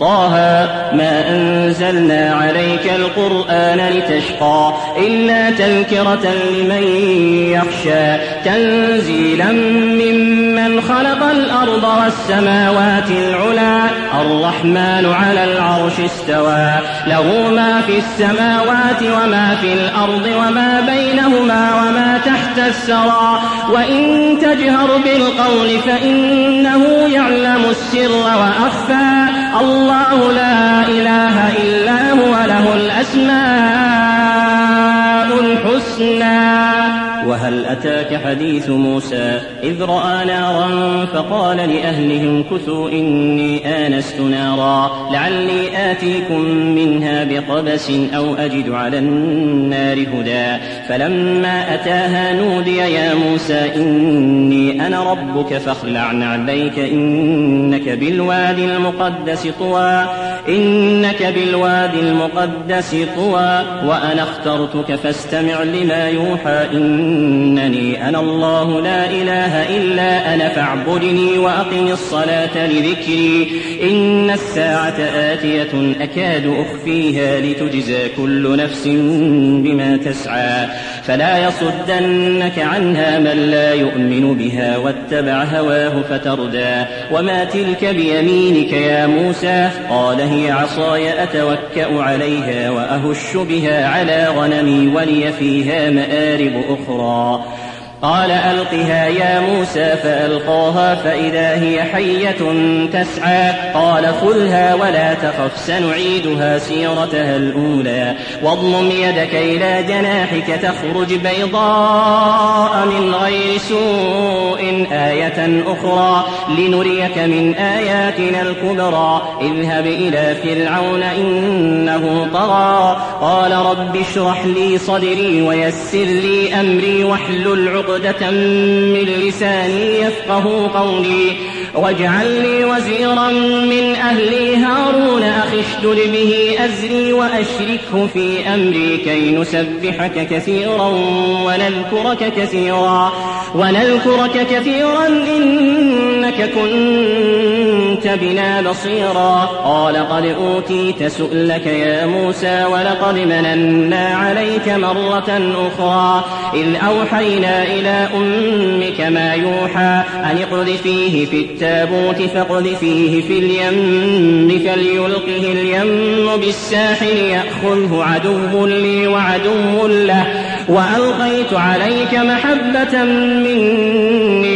طه ما أنزلنا عليك القرآن لتشقى إلا تذكرة لمن يخشى تنزيلا ممن الأرض والسماوات العلى الرحمن على العرش استوى. له ما في السماوات وما في الأرض وما بينهما وما تحت السرى وإن تجهر بالقول فإنه يعلم السر وأخفى. الله لا إله إلا هو له الأسماء. وهل أتاك حديث موسى؟ إذ رأى نارا فقال لأهلهم كثوا إني آنست نارا لعلي آتيكم منها بقبس أو أجد على النار هدى. فلما أتاها نودي يا موسى إني أنا ربك فاخلع عليك إنك بالوادي المقدس طوى. إنك بالوادي المقدس طوى وأنا اخترتك فاستمع لما يوحى إنني أنا الله لا إله إلا أنا فاعبدني وأقم الصلاة لذكري. إن الساعة آتية أكاد أخفيها لتجزى كل نفس بما تسعى. فلا يصدنك عنها من لا يؤمن بها واتبع هواه فتردى. وما تلك بيمينك يا موسى؟ قال هي عصاي أتوكأ عليها وأهش بها على غنمي ولي فيها مآرب أخرى. قال ألقها يا موسى فألقاها فإذا هي حية تسعى. قال خذها ولا تخف سنعيدها سيرتها الأولى. واضمم يدك إلى جناحك تخرج بيضاء من غير سوء آية أخرى. لنريك من آياتنا الكبرى. اذهب إلى فرعون إنه طغى. قال رب اشرح لي صدري ويسر لي أمري واحلل عقدة. من لساني يفقه قولي. واجعل لي وزيرا من أهلي هارون أخي اشدد به أزري وأشركه في أمري كي نسبحك كثيرا ونذكرك كثيرا. ونذكرك كثيرا إنك كنت بنا بصيرا. قال قد أوتيت سؤلك يا موسى ولقد مننا عليك مرة أخرى. إذ أوحينا إلى أمك ما يوحى أن اقذفيه في التابوت فاقذفيه في اليم فليلقه اليم بالساحل يأخذه عدو لي وعدو له. وألقيت عليك محبة مني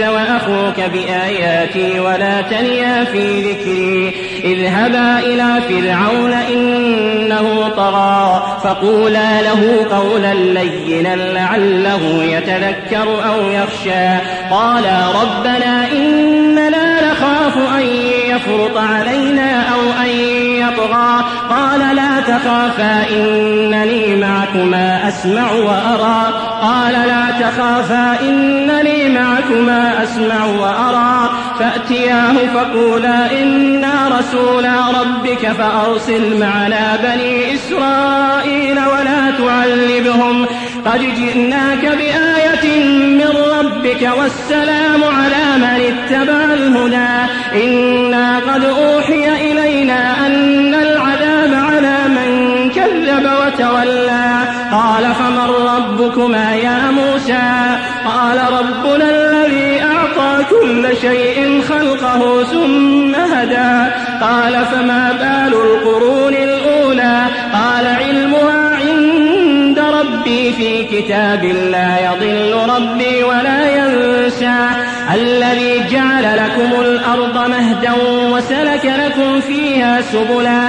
وأخوك بآياتي ولا تنيا في ذكري. اذهبا إلى فرعون إنه طغى فقولا له قولا لينا لعله يتذكر أو يخشى. قالا ربنا إننا نخاف أن يفرط علينا أو أن يطغى. قال تخافا إنني معكما أسمع وأرى. قال لا تخافا إنني معكما أسمع وأرى. فأتياه فقولا إنا رسولا ربك فأرسل معنا بني إسرائيل ولا تعذبهم قد جئناك بآية من ربك والسلام على من اتبع الهدى. إنا قد أوحي إلينا أن وتولى قال فمن ربكما يا موسى؟ قال ربنا الذي أعطى كل شيء خلقه ثم هدى. قال فما بال القرون الأولى؟ قال علمها عند ربي في كتاب لا يضل ربي ولا ينسى. الذي جعل لكم الأرض مهدا وسلك لكم فيها سبلا.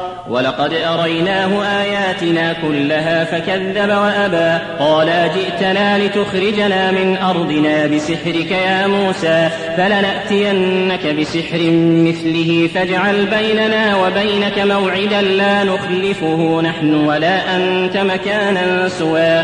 ولقد أريناه آياتنا كلها فكذب وأبى. قال جئتنا لتخرجنا من أرضنا بسحرك يا موسى فلنأتينك بسحر مثله فاجعل بيننا وبينك موعدا لا نخلفه نحن ولا أنت مكانا سوى.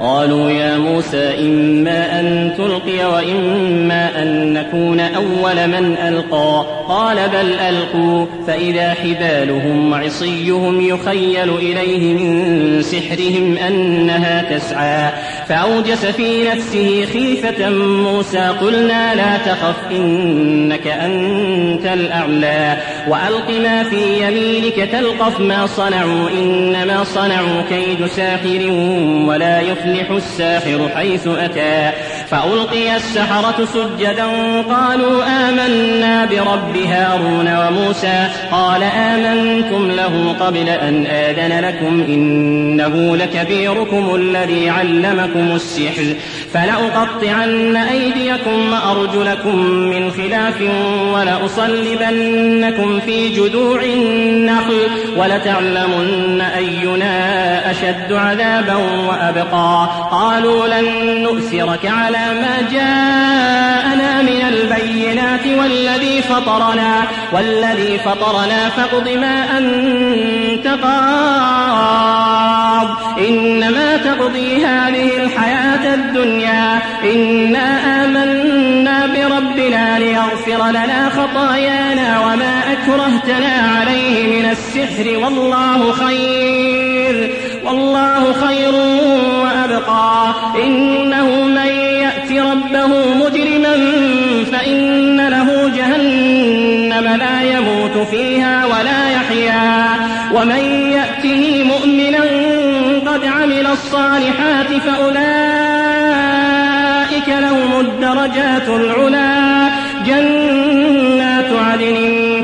قالوا يا موسى إما أن تلقي وإما أن نكون أول من ألقى. قال بل ألقوا فإذا حبالهم وعصيهم يخيل إليه من سحرهم أنها تسعى. فأوجس في نفسه خيفة موسى قلنا لا تخف إنك أنت الأعلى. وألق ما في يمينك تلقف ما صنعوا إنما صنعوا كيد ساحر ولا يفلح الساحر حيث أتى فألقي السحرة سجدا. قالوا آمنا برب هارون وموسى. قال آمنتم له قبل أن آذن لكم إنه لكبيركم الذي علمكم السحر. فلأقطعن أيديكم وأرجلكم من خلاف ولأصلبنكم في جذوع النخل ولتعلمن أينا أشد عذابا وأبقى. قالوا لن نؤثرك على ما جاءنا من البينات والذي فطرنا والذي فطرنا فاقض ما أنت قاض. إنما تقضي هذه الحياة الدنيا. إنا آمنا بربنا ليغفر لنا خطايانا وما أكرهتنا عليه من السحر والله خير والله خير وأبقى. إنه من يأت ربه مجرما فإن له جهنم لا يموت فيها ولا يحيا. ومن يأته مؤمنا قد عمل الصالحات فأولئك الدرجات العلا. جنات عدن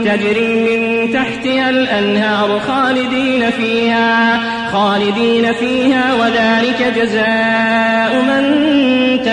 تجري من تحتها الأنهار خالدين فيها خالدين فيها وذلك جزاء من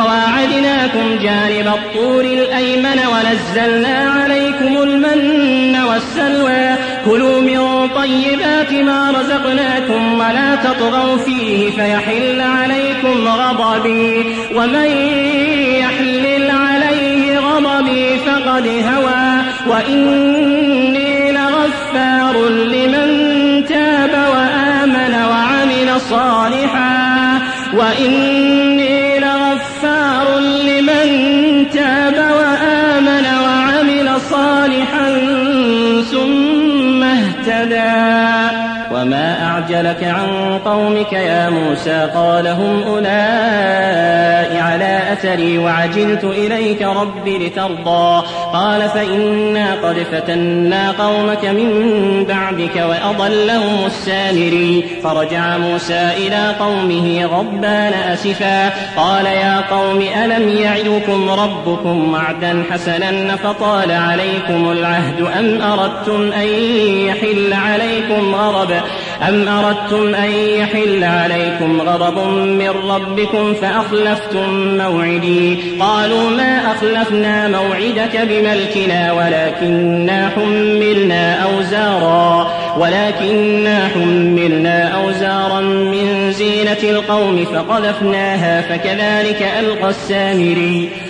وواعدناكم جانب الطور الأيمن ونزلنا عليكم المن والسلوى. كلوا من طيبات ما رزقناكم ولا تطغوا فيه فيحل عليكم غضبي. ومن يحلل عليه غضبي فقد هوى. وإني لغفار لمن تاب وآمن وعمل صالحا. وإني اهتدى وما أعجلك عن قومك يا موسى قال هم أولئك على أثري وعجلت إليك رب لترضى قال فإنا قد فتنا قومك من بعدك وأضلهم السامري فرجع موسى إلى قومه غضبان أسفا قال يا قوم ألم يعدكم ربكم وعدا حسنا فطال عليكم العهد أم أردتم أن يحل عليكم غضب أم أردتم أن يحل عليكم غضب من ربكم فأخلفتم موعدي؟ قالوا ما أخلفنا موعدك بملكنا ولكننا حملنا أوزارا ولكننا حملنا أوزارا من زينة القوم فقذفناها فكذلك ألقى السامري.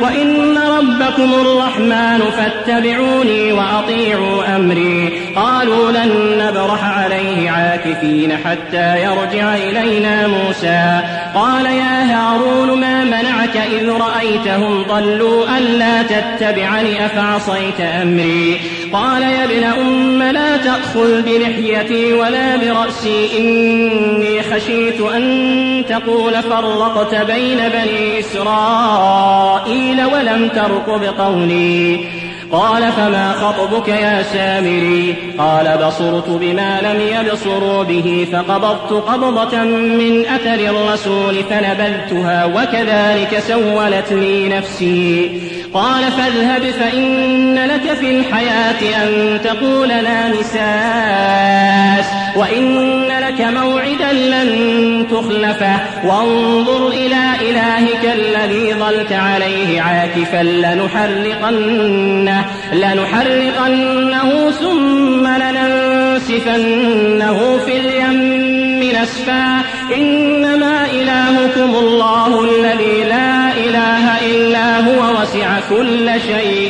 وإن ربكم الرحمن فاتبعوني وأطيعوا أمري. قالوا لن نبرح عليه عاكفين حتى يرجع إلينا موسى. قال يا هارون ما منعك إذ رأيتهم ضلوا ألا تتبعني أفعصيت أمري؟ قال يا ابن أم لا تأخذ بلحيتي ولا برأسي إني خشيت أن تقول فرقت بين بني إسرائيل. ولم ترقب قولي. قال فما خطبك يا سامري قال بصرت بما لم يبصروا به فقبضت قبضة من أثر الرسول فنبذتها وكذلك سولت لي نفسي. قال فاذهب فإن لك في الحياة أن تقول لا مساس وإن لك موعدا لن تخلفه. وانظر إلى إلهك الذي ظلت عليه عاكفا. لنحرقنه لنحرقنه ثم لننسفنه في اليم نسفا. إنما إلهكم الله الذي لا إله إلا هو وسع كل شيء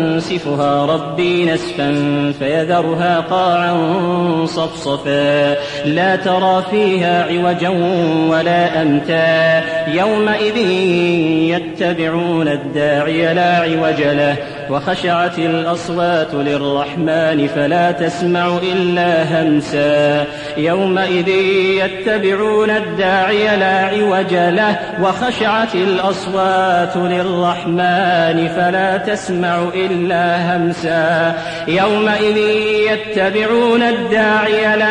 ينسفها ربي نسفا فيذرها قاعا صفصفا. لا ترى فيها عوجا ولا أمتا. يومئذ يتبعون الداعي لا عوج له. وخشعت الأصوات للرحمن فلا تسمع إلا همسا. يومئذ يتبعون الداعي لا عوج له وخشعت الأصوات للرحمن فلا تسمع إلا همسا. يومئذ يتبعون الداعي لا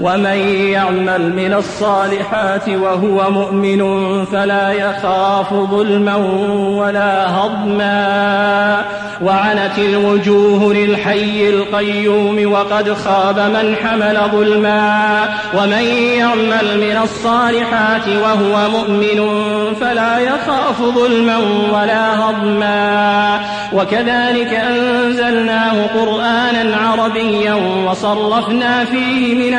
ومن يعمل من الصالحات وهو مؤمن فلا يخاف ظلما ولا هضما وعنت الوجوه للحي القيوم وقد خاب من حمل ظلما ومن يعمل من الصالحات وهو مؤمن فلا يخاف ظلما ولا هضما وكذلك أنزلناه قرآنا عربيا وصرفنا فيه من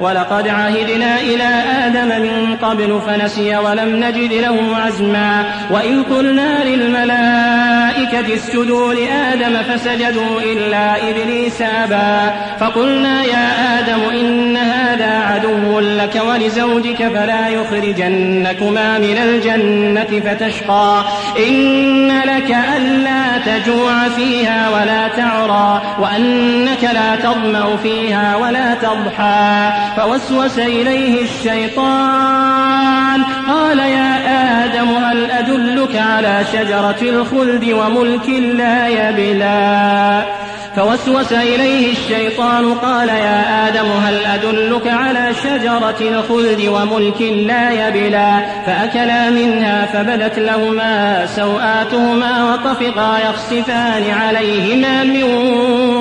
ولقد عهدنا إلى آدم من قبل فنسي ولم نجد له عزما. وإن قلنا للملائكة اسجدوا لآدم فسجدوا إلا إبليس أبى. فقلنا يا آدم إن هذا عدو لك ولزوجك فلا يخرجنكما من الجنة فتشقى. إن لك ألا تجوع فيها ولا تعرى وأنك لا تظمأ فيها ولا تضحى. فوسوس إليه الشيطان. قال يا آدم هل أدلك على شجرة الخلد وملك لا يبلى؟ فوسوس إليه الشيطان قال يا آدم هل أدلك على شجرة الخلد وملك لا يبلى فأكلا منها فبدت لهما سوآتهما وطفقا يخصفان عليهما من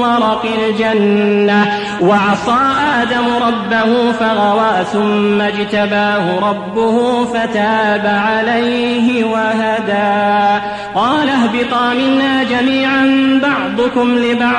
ورق الجنة. وعصى آدم ربه فغوى ثم اجتباه ربه فتاب عليه وهدى. قال اهبطا منا جميعا بعضكم لبعض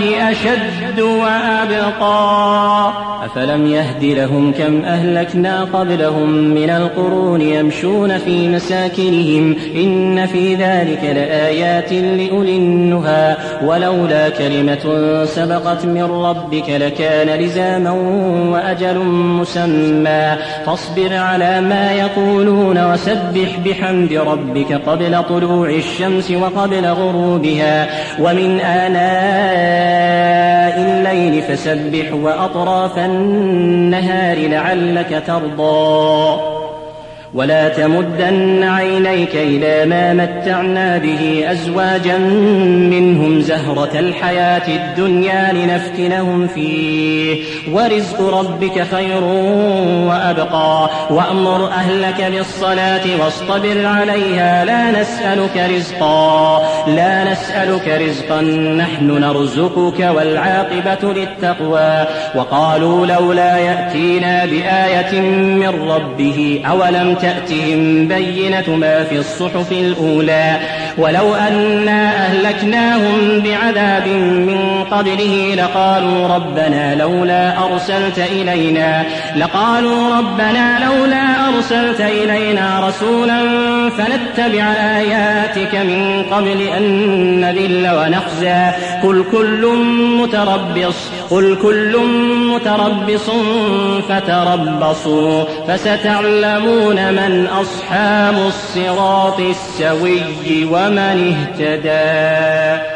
الآخرة أشد وأبقى. أفلم يهد لهم كم أهلكنا قبلهم من القرون يمشون في مساكنهم إن في ذلك لآيات لأولي النهى. ولولا كلمة سبقت من ربك لكان لزاما وأجل مسمى. فاصبر على ما يقولون وسبح بحمد ربك قبل طلوع الشمس وقبل غروبها. ومن آناء الليل فسبح وأطراف النهار لعلك ترضى ولا تمدن عينيك إلى ما متعنا به أزواجا منهم زهرة الحياة الدنيا لنفتنهم فيه. ورزق ربك خير وأبقى. وأمر أهلك بالصلاة واصطبر عليها. لا نسألك رزقا. لا نسألك رزقا. نحن نرزقك والعاقبة للتقوى. وقالوا لولا يأتينا بآية من ربه. أولم تأتهم بينة ما في الصحف الأولى ولو أنا أهلكناهم بعذاب من قبله لقالوا ربنا لولا أرسلت إلينا لقالوا ربنا لولا أرسلت إلينا رسولا فنتبع آياتك من قبل أن نذل ونخزى. قل كل متربص قل كل متربص فتربصوا فستعلمون من أصحاب الصراط السوي ومن اهتدى